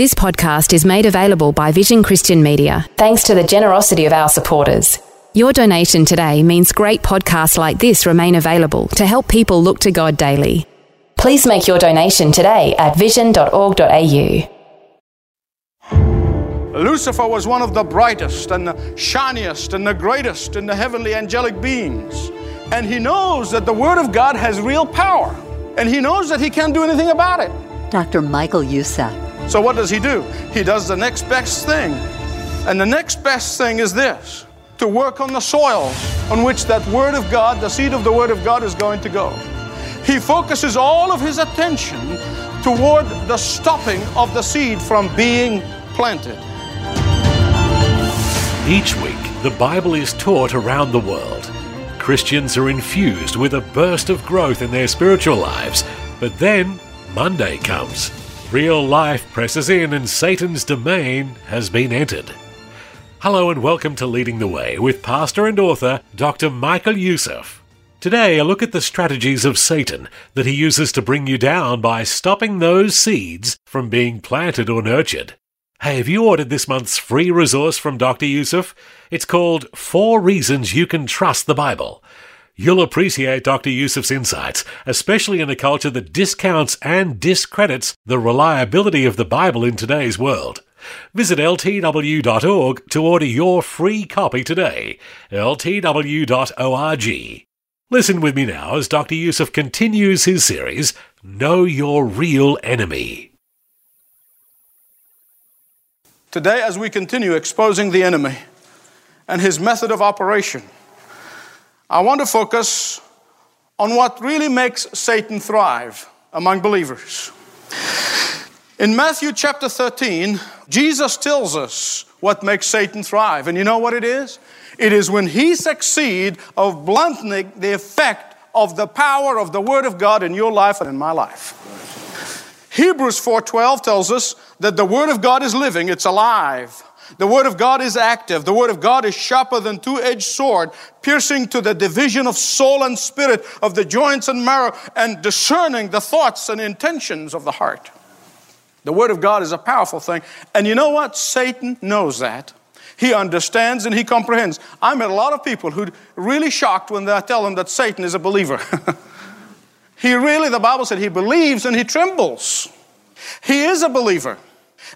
This podcast is made available by Vision Christian Media thanks to the generosity of our supporters. Your donation today means great podcasts like this remain available to help people look to God daily. Please make your donation today at vision.org.au. Lucifer was one of the brightest and the shiniest and the greatest in the heavenly angelic beings. And he knows that the Word of God has real power. And he knows that he can't do anything about it. Dr. Michael Youssef. So what does he do? He does the next best thing. And the next best thing is this to work on the soil on which that Word of God, the seed of the Word of God, is going to go. He focuses all of his attention toward the stopping of the seed from being planted. Each week, the Bible is taught around the world. Christians are infused with a burst of growth in their spiritual lives. But then, Monday comes. Real life presses in and Satan's domain has been entered. Hello and welcome to Leading the Way with pastor and author Dr. Michael Youssef. Today, a look at the strategies of Satan that he uses to bring you down by stopping those seeds from being planted or nurtured. Hey, have you ordered this month's free resource from Dr. Youssef? It's called Four Reasons You Can Trust the Bible. You'll appreciate Dr. Youssef's insights, especially in a culture that discounts and discredits the reliability of the Bible in today's world. Visit ltw.org to order your free copy today. ltw.org. Listen with me now as Dr. Youssef continues his series, Know Your Real Enemy. Today, as we continue exposing the enemy and his method of operation, I want to focus on what really makes Satan thrive among believers. In Matthew chapter 13, Jesus tells us what makes Satan thrive. And you know what it is? It is when he succeeds of blunting the effect of the power of the word of God in your life and in my life. Hebrews 4:12 tells us that the word of God is living, it's alive. The Word of God is active. The Word of God is sharper than two-edged sword, piercing to the division of soul and spirit, of the joints and marrow, and discerning the thoughts and intentions of the heart. The Word of God is a powerful thing. And you know what? Satan knows that. He understands and he comprehends. I met a lot of people who really shocked when I tell them that Satan is a believer. he really, the Bible said, he believes and he trembles. He is a believer.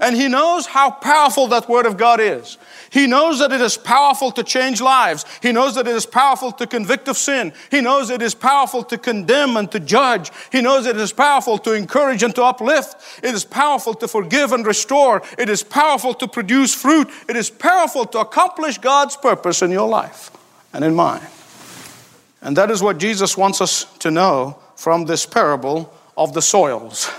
And he knows how powerful that Word of God is. He knows that it is powerful to change lives. He knows that it is powerful to convict of sin. He knows it is powerful to condemn and to judge. He knows it is powerful to encourage and to uplift. It is powerful to forgive and restore. It is powerful to produce fruit. It is powerful to accomplish God's purpose in your life and in mine. And that is what Jesus wants us to know from this parable of the soils.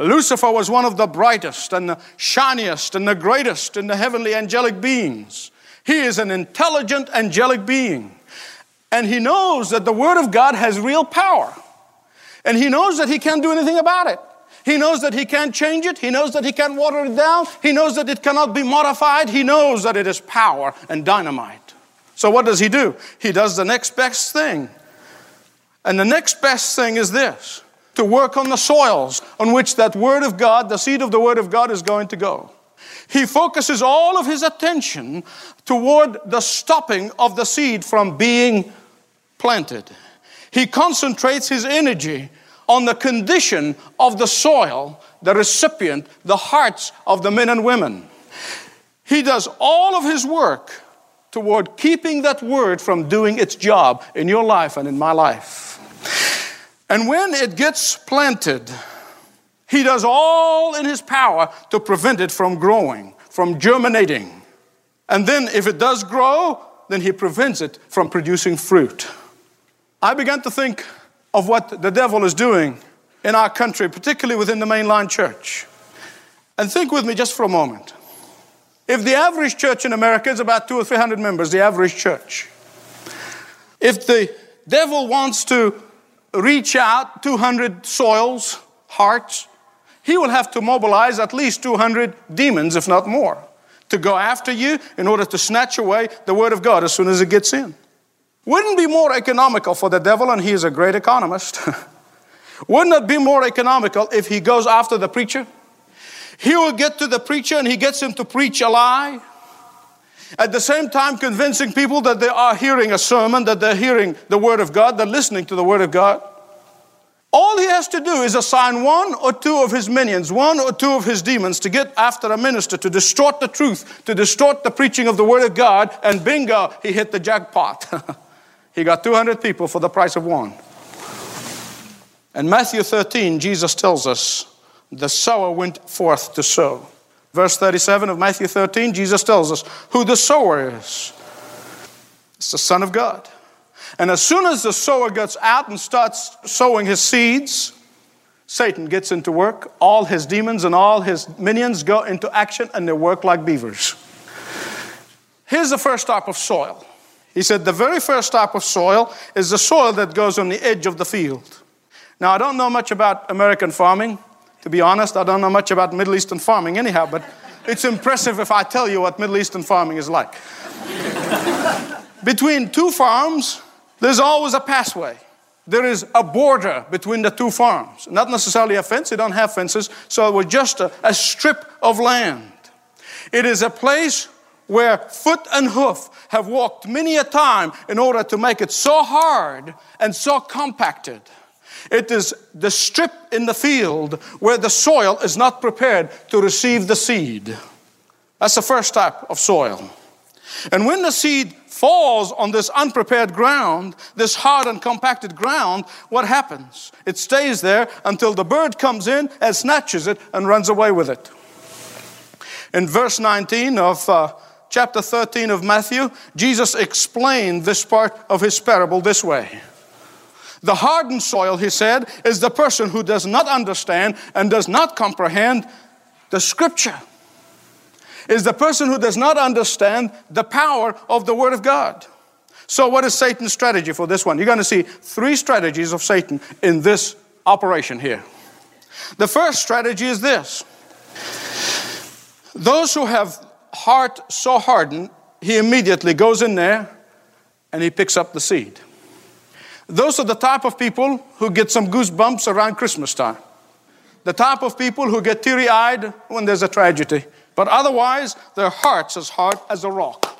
Lucifer was one of the brightest and the shiniest and the greatest in the heavenly angelic beings. He is an intelligent angelic being. And he knows that the Word of God has real power. And he knows that he can't do anything about it. He knows that he can't change it. He knows that he can't water it down. He knows that it cannot be modified. He knows that it is power and dynamite. So, what does he do? He does the next best thing. And the next best thing is this to work on the soils on which that Word of God, the seed of the Word of God, is going to go. He focuses all of his attention toward the stopping of the seed from being planted. He concentrates his energy on the condition of the soil, the recipient, the hearts of the men and women. He does all of his work toward keeping that word from doing its job in your life and in my life. And when it gets planted, he does all in his power to prevent it from growing, from germinating. And then, if it does grow, then he prevents it from producing fruit. I began to think of what the devil is doing in our country, particularly within the mainline church. And think with me just for a moment. If the average church in America is about two or three hundred members, the average church, if the devil wants to reach out 200 soils, hearts, he will have to mobilize at least 200 demons, if not more, to go after you in order to snatch away the word of God as soon as it gets in. Wouldn't be more economical for the devil, and he is a great economist. Wouldn't it be more economical if he goes after the preacher? He will get to the preacher and he gets him to preach a lie. At the same time, convincing people that they are hearing a sermon, that they're hearing the Word of God, they're listening to the Word of God. All he has to do is assign one or two of his minions, one or two of his demons to get after a minister to distort the truth, to distort the preaching of the Word of God, and bingo, he hit the jackpot. he got 200 people for the price of one. In Matthew 13, Jesus tells us the sower went forth to sow. Verse 37 of Matthew 13, Jesus tells us who the sower is. It's the Son of God. And as soon as the sower gets out and starts sowing his seeds, Satan gets into work. All his demons and all his minions go into action and they work like beavers. Here's the first type of soil. He said the very first type of soil is the soil that goes on the edge of the field. Now, I don't know much about American farming. To be honest, I don't know much about Middle Eastern farming anyhow, but it's impressive if I tell you what Middle Eastern farming is like. Between two farms, there's always a pathway. There is a border between the two farms. Not necessarily a fence, they don't have fences, so it was just a, a strip of land. It is a place where foot and hoof have walked many a time in order to make it so hard and so compacted. It is the strip in the field where the soil is not prepared to receive the seed. That's the first type of soil. And when the seed falls on this unprepared ground, this hard and compacted ground, what happens? It stays there until the bird comes in and snatches it and runs away with it. In verse 19 of uh, chapter 13 of Matthew, Jesus explained this part of his parable this way. The hardened soil, he said, is the person who does not understand and does not comprehend the scripture is the person who does not understand the power of the Word of God. So, what is Satan's strategy for this one? You're going to see three strategies of Satan in this operation here. The first strategy is this those who have heart so hardened, he immediately goes in there and he picks up the seed. Those are the type of people who get some goosebumps around Christmas time. The type of people who get teary eyed when there's a tragedy. But otherwise, their heart's as hard as a rock.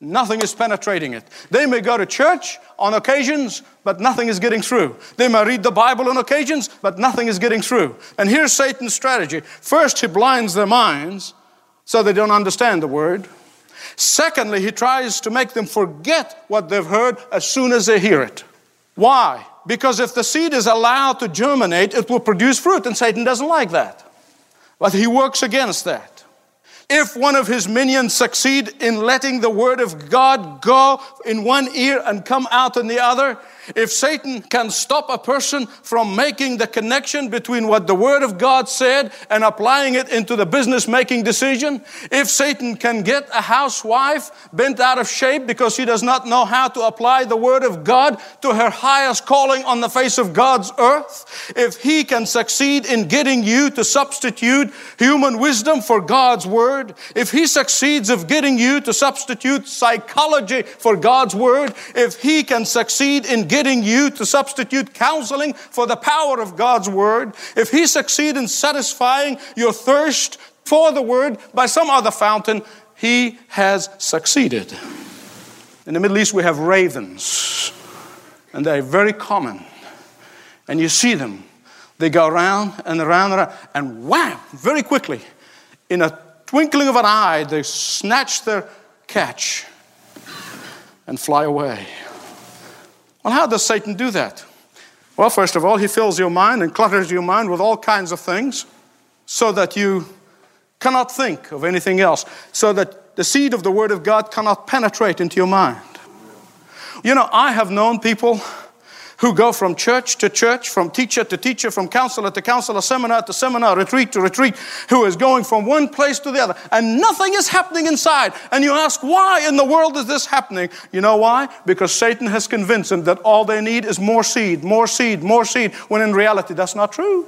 Nothing is penetrating it. They may go to church on occasions, but nothing is getting through. They may read the Bible on occasions, but nothing is getting through. And here's Satan's strategy first, he blinds their minds so they don't understand the word. Secondly, he tries to make them forget what they've heard as soon as they hear it. Why? Because if the seed is allowed to germinate, it will produce fruit, and Satan doesn't like that. But he works against that. If one of his minions succeed in letting the word of God go in one ear and come out in the other, if Satan can stop a person from making the connection between what the Word of God said and applying it into the business making decision, if Satan can get a housewife bent out of shape because she does not know how to apply the Word of God to her highest calling on the face of God's earth, if he can succeed in getting you to substitute human wisdom for God's Word, if he succeeds of getting you to substitute psychology for God's Word, if he can succeed in getting you to substitute counseling for the power of God's Word, if He succeeds in satisfying your thirst for the Word by some other fountain, He has succeeded. In the Middle East, we have ravens, and they're very common. And you see them. They go around and around and around, and wham, very quickly, in a twinkling of an eye, they snatch their catch and fly away. Well, how does Satan do that? Well, first of all, he fills your mind and clutters your mind with all kinds of things so that you cannot think of anything else, so that the seed of the Word of God cannot penetrate into your mind. You know, I have known people who go from church to church, from teacher to teacher, from counselor to counselor, seminar to seminar, retreat to retreat, who is going from one place to the other, and nothing is happening inside. And you ask, why in the world is this happening? You know why? Because Satan has convinced them that all they need is more seed, more seed, more seed, when in reality that's not true.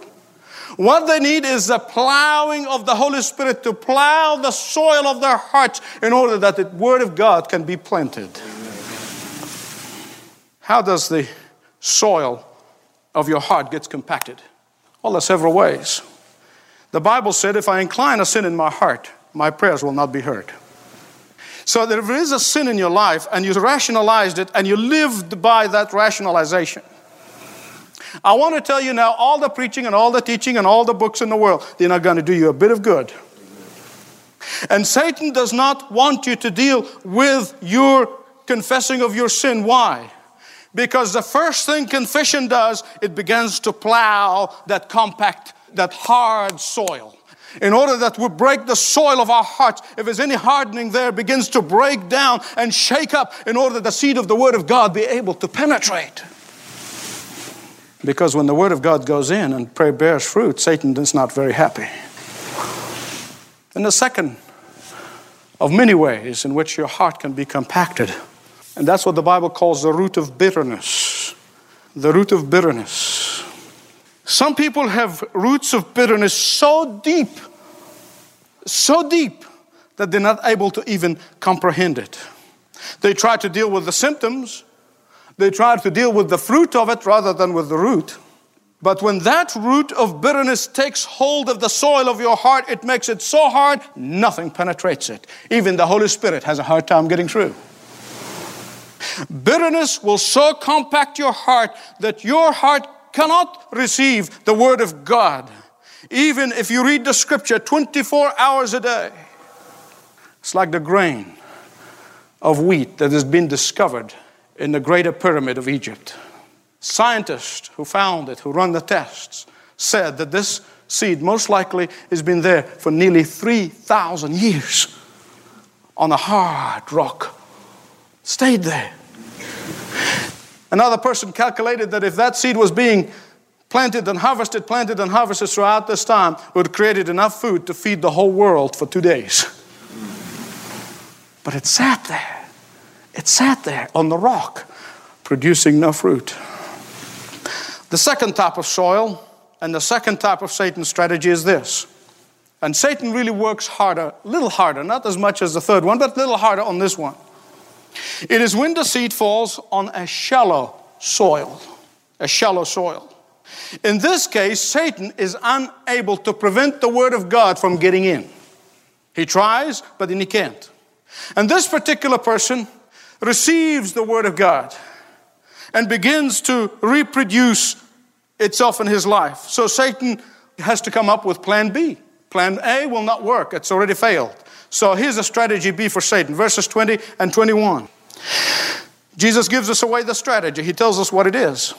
What they need is the plowing of the Holy Spirit to plow the soil of their hearts in order that the Word of God can be planted. How does the soil of your heart gets compacted? Well, there's several ways. The Bible said, if I incline a sin in my heart, my prayers will not be heard. So there is a sin in your life and you rationalized it and you lived by that rationalization, I want to tell you now all the preaching and all the teaching and all the books in the world, they're not going to do you a bit of good. And Satan does not want you to deal with your confessing of your sin. Why? Because the first thing confession does, it begins to plow that compact, that hard soil. In order that we break the soil of our hearts, if there's any hardening there, begins to break down and shake up in order that the seed of the Word of God be able to penetrate. Because when the Word of God goes in and prayer bears fruit, Satan is not very happy. And the second of many ways in which your heart can be compacted and that's what the Bible calls the root of bitterness. The root of bitterness. Some people have roots of bitterness so deep, so deep, that they're not able to even comprehend it. They try to deal with the symptoms, they try to deal with the fruit of it rather than with the root. But when that root of bitterness takes hold of the soil of your heart, it makes it so hard, nothing penetrates it. Even the Holy Spirit has a hard time getting through. Bitterness will so compact your heart that your heart cannot receive the Word of God. Even if you read the Scripture 24 hours a day, it's like the grain of wheat that has been discovered in the greater pyramid of Egypt. Scientists who found it, who run the tests, said that this seed most likely has been there for nearly 3,000 years on a hard rock. Stayed there. Another person calculated that if that seed was being planted and harvested, planted and harvested throughout this time, would have created enough food to feed the whole world for two days. But it sat there. It sat there on the rock, producing no fruit. The second type of soil and the second type of Satan's strategy is this. And Satan really works harder, a little harder, not as much as the third one, but a little harder on this one. It is when the seed falls on a shallow soil, a shallow soil. In this case, Satan is unable to prevent the word of God from getting in. He tries, but then he can't. And this particular person receives the word of God and begins to reproduce itself in his life. So Satan has to come up with plan B. Plan A will not work, it's already failed. So here's a strategy B for Satan, verses 20 and 21. Jesus gives us away the strategy. He tells us what it is.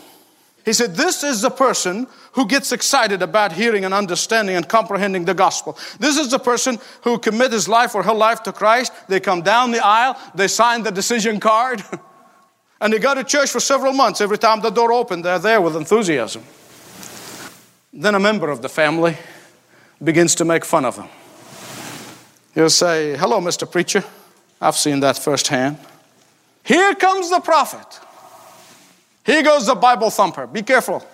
He said, This is the person who gets excited about hearing and understanding and comprehending the gospel. This is the person who commits his life or her life to Christ. They come down the aisle, they sign the decision card, and they go to church for several months. Every time the door opened, they're there with enthusiasm. Then a member of the family begins to make fun of them. He'll say, Hello, Mr. Preacher. I've seen that firsthand. Here comes the prophet. Here goes the Bible thumper. Be careful.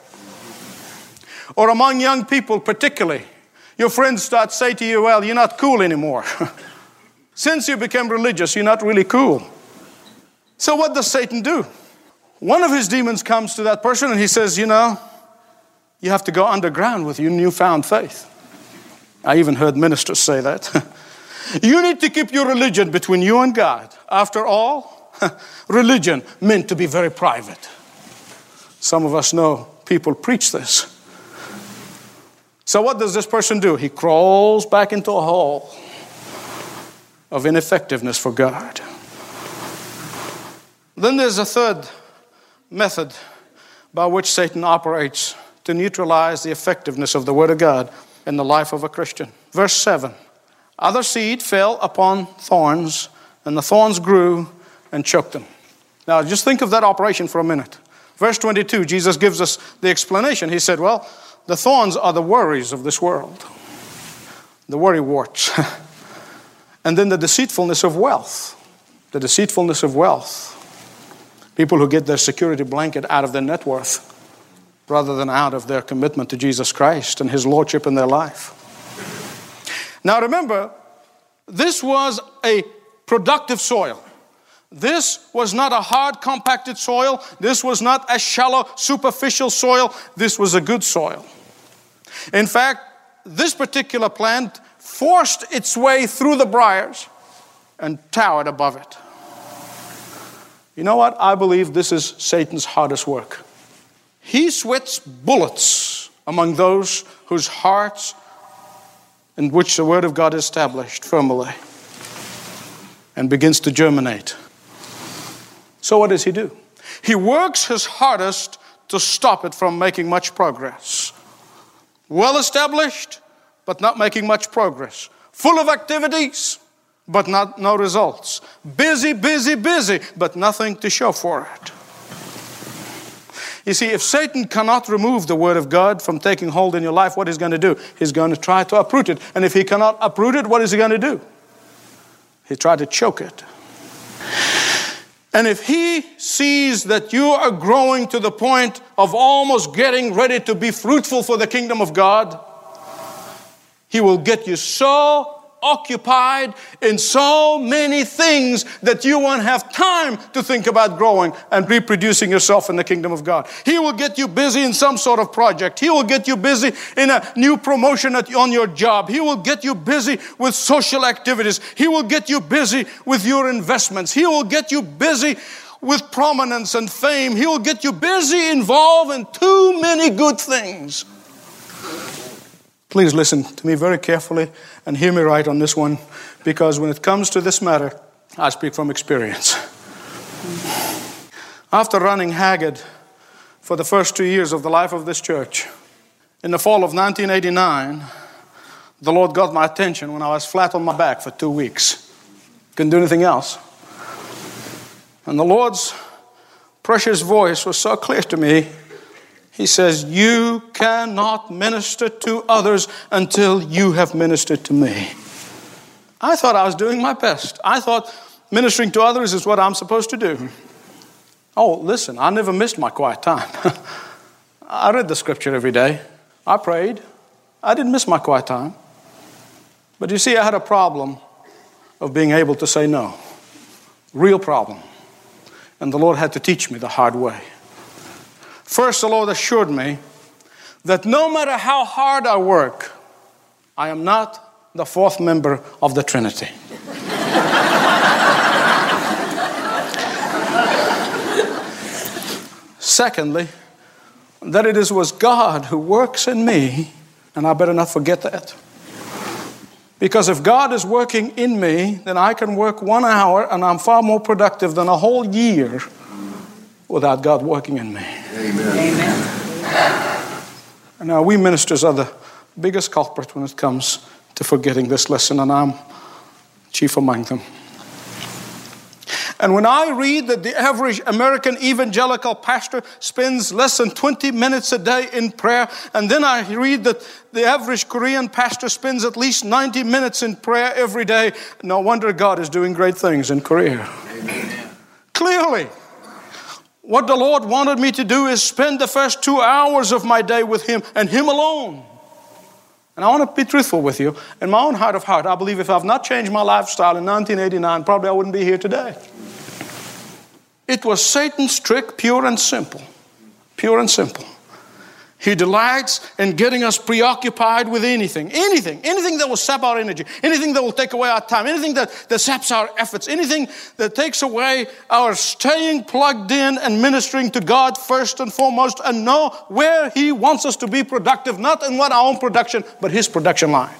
Or among young people, particularly, your friends start say to you, Well, you're not cool anymore. Since you became religious, you're not really cool. So, what does Satan do? One of his demons comes to that person and he says, You know, you have to go underground with your newfound faith. I even heard ministers say that. You need to keep your religion between you and God. After all, religion meant to be very private. Some of us know people preach this. So, what does this person do? He crawls back into a hole of ineffectiveness for God. Then there's a third method by which Satan operates to neutralize the effectiveness of the Word of God in the life of a Christian. Verse 7 other seed fell upon thorns, and the thorns grew and choked them. Now, just think of that operation for a minute. Verse 22, Jesus gives us the explanation. He said, Well, the thorns are the worries of this world, the worry warts. and then the deceitfulness of wealth. The deceitfulness of wealth. People who get their security blanket out of their net worth rather than out of their commitment to Jesus Christ and His Lordship in their life. Now remember, this was a productive soil. This was not a hard, compacted soil. This was not a shallow, superficial soil. This was a good soil. In fact, this particular plant forced its way through the briars and towered above it. You know what? I believe this is Satan's hardest work. He sweats bullets among those whose hearts in which the Word of God is established firmly and begins to germinate. So, what does he do? He works his hardest to stop it from making much progress. Well established, but not making much progress. Full of activities, but not, no results. Busy, busy, busy, but nothing to show for it. You see, if Satan cannot remove the Word of God from taking hold in your life, what is he going to do? He's going to try to uproot it. And if he cannot uproot it, what is he going to do? He try to choke it. And if he sees that you are growing to the point of almost getting ready to be fruitful for the kingdom of God, he will get you so occupied in so many things that you won't have time to think about growing and reproducing yourself in the kingdom of God. He will get you busy in some sort of project. He will get you busy in a new promotion at, on your job. He will get you busy with social activities. He will get you busy with your investments. He will get you busy with prominence and fame. He will get you busy involved in too many good things. Please listen to me very carefully and hear me right on this one because when it comes to this matter, I speak from experience. After running Haggard for the first two years of the life of this church, in the fall of 1989, the Lord got my attention when I was flat on my back for two weeks. Couldn't do anything else. And the Lord's precious voice was so clear to me he says, You cannot minister to others until you have ministered to me. I thought I was doing my best. I thought ministering to others is what I'm supposed to do. Oh, listen, I never missed my quiet time. I read the scripture every day. I prayed. I didn't miss my quiet time. But you see, I had a problem of being able to say no. Real problem. And the Lord had to teach me the hard way. First, the Lord assured me that no matter how hard I work, I am not the fourth member of the Trinity. Secondly, that it is was God who works in me, and I better not forget that. Because if God is working in me, then I can work one hour and I'm far more productive than a whole year without God working in me. Amen. Amen. Now, we ministers are the biggest culprit when it comes to forgetting this lesson, and I'm chief among them. And when I read that the average American evangelical pastor spends less than 20 minutes a day in prayer, and then I read that the average Korean pastor spends at least 90 minutes in prayer every day, no wonder God is doing great things in Korea. Amen. Clearly, what the Lord wanted me to do is spend the first two hours of my day with Him and Him alone. And I want to be truthful with you. In my own heart of heart, I believe if I've not changed my lifestyle in 1989, probably I wouldn't be here today. It was Satan's trick, pure and simple. Pure and simple. He delights in getting us preoccupied with anything, anything, anything that will sap our energy, anything that will take away our time, anything that, that saps our efforts, anything that takes away our staying plugged in and ministering to God first and foremost and know where He wants us to be productive, not in what our own production, but His production line.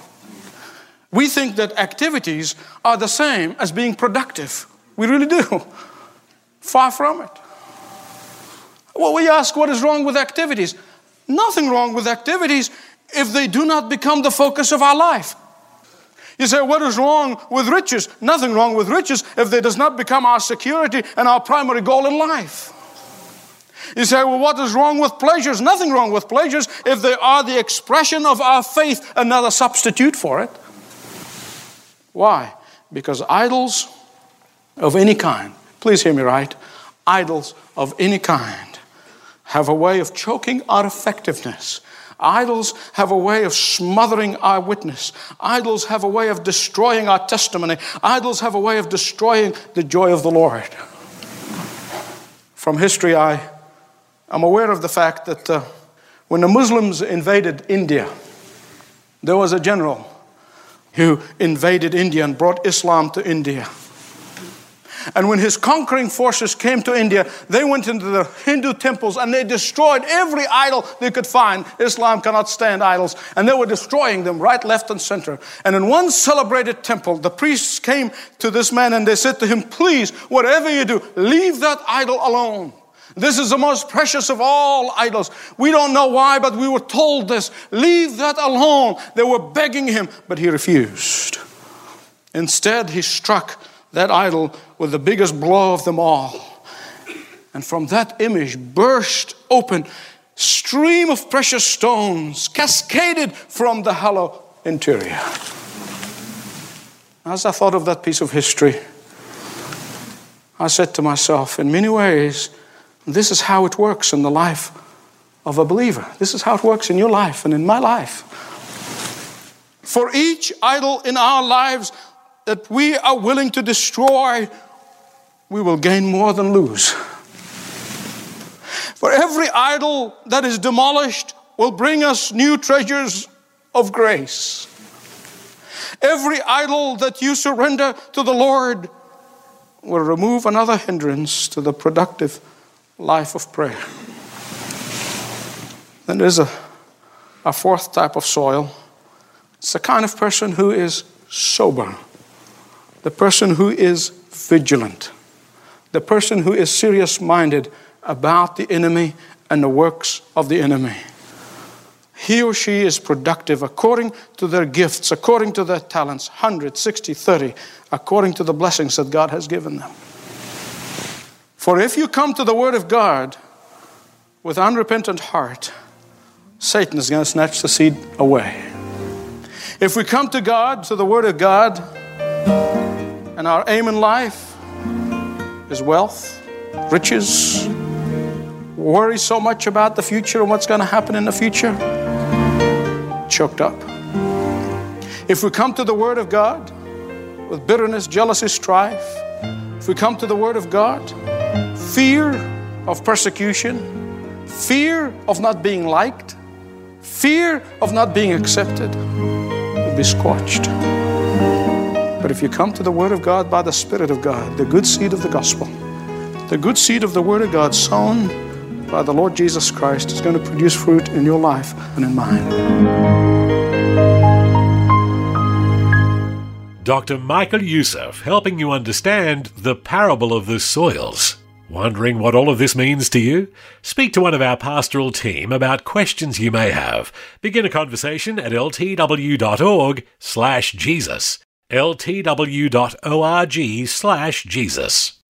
We think that activities are the same as being productive. We really do. Far from it. Well, we ask what is wrong with activities. Nothing wrong with activities if they do not become the focus of our life. You say, what is wrong with riches? Nothing wrong with riches if they does not become our security and our primary goal in life. You say, well, what is wrong with pleasures? Nothing wrong with pleasures if they are the expression of our faith, another substitute for it. Why? Because idols of any kind, please hear me right, idols of any kind have a way of choking our effectiveness. Idols have a way of smothering our witness. Idols have a way of destroying our testimony. Idols have a way of destroying the joy of the Lord. From history, I am aware of the fact that uh, when the Muslims invaded India, there was a general who invaded India and brought Islam to India. And when his conquering forces came to India, they went into the Hindu temples and they destroyed every idol they could find. Islam cannot stand idols. And they were destroying them right, left, and center. And in one celebrated temple, the priests came to this man and they said to him, Please, whatever you do, leave that idol alone. This is the most precious of all idols. We don't know why, but we were told this. Leave that alone. They were begging him, but he refused. Instead, he struck that idol with the biggest blow of them all. And from that image burst open stream of precious stones cascaded from the hollow interior. As I thought of that piece of history, I said to myself, in many ways, this is how it works in the life of a believer. This is how it works in your life and in my life. For each idol in our lives, that we are willing to destroy, we will gain more than lose. For every idol that is demolished will bring us new treasures of grace. Every idol that you surrender to the Lord will remove another hindrance to the productive life of prayer. Then there's a, a fourth type of soil. It's the kind of person who is sober the person who is vigilant, the person who is serious minded about the enemy and the works of the enemy. He or she is productive according to their gifts, according to their talents 100, 60, 30, according to the blessings that God has given them. For if you come to the Word of God with unrepentant heart, Satan is going to snatch the seed away. If we come to God, to the Word of God, and our aim in life is wealth, riches, worry so much about the future and what's going to happen in the future, choked up. If we come to the Word of God with bitterness, jealousy, strife, if we come to the Word of God, fear of persecution, fear of not being liked, fear of not being accepted, will be squashed. But if you come to the Word of God by the Spirit of God, the good seed of the gospel, the good seed of the Word of God sown by the Lord Jesus Christ is going to produce fruit in your life and in mine. Dr. Michael Youssef helping you understand the parable of the soils. Wondering what all of this means to you? Speak to one of our pastoral team about questions you may have. Begin a conversation at ltw.org slash Jesus ltw.org slash Jesus.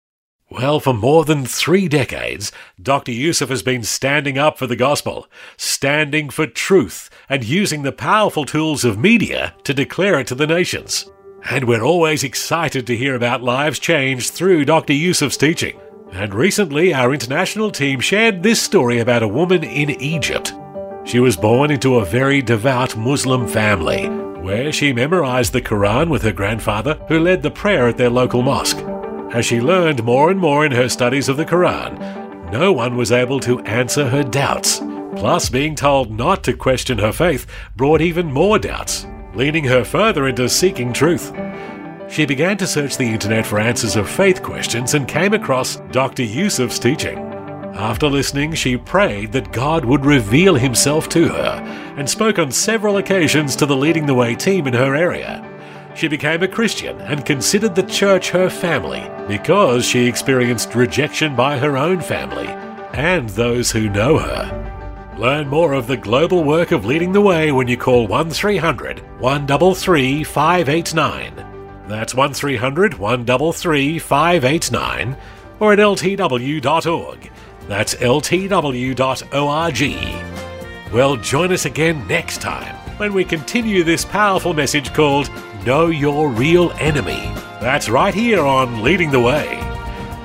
Well, for more than three decades, Dr. Youssef has been standing up for the gospel, standing for truth, and using the powerful tools of media to declare it to the nations. And we're always excited to hear about lives changed through Dr. Youssef's teaching. And recently, our international team shared this story about a woman in Egypt. She was born into a very devout Muslim family where she memorized the Quran with her grandfather, who led the prayer at their local mosque. As she learned more and more in her studies of the Quran, no one was able to answer her doubts. Plus, being told not to question her faith brought even more doubts, leading her further into seeking truth. She began to search the internet for answers of faith questions and came across Dr. Youssef's teaching. After listening, she prayed that God would reveal himself to her and spoke on several occasions to the Leading the Way team in her area. She became a Christian and considered the church her family because she experienced rejection by her own family and those who know her. Learn more of the global work of Leading the Way when you call 1300 133 589. That's 1300 133 589 or at ltw.org. That's ltw.org. Well, join us again next time when we continue this powerful message called Know Your Real Enemy. That's right here on Leading the Way.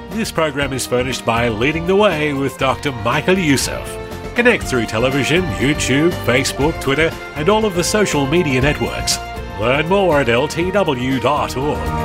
This program is furnished by Leading the Way with Dr. Michael Youssef. Connect through television, YouTube, Facebook, Twitter, and all of the social media networks. Learn more at ltw.org.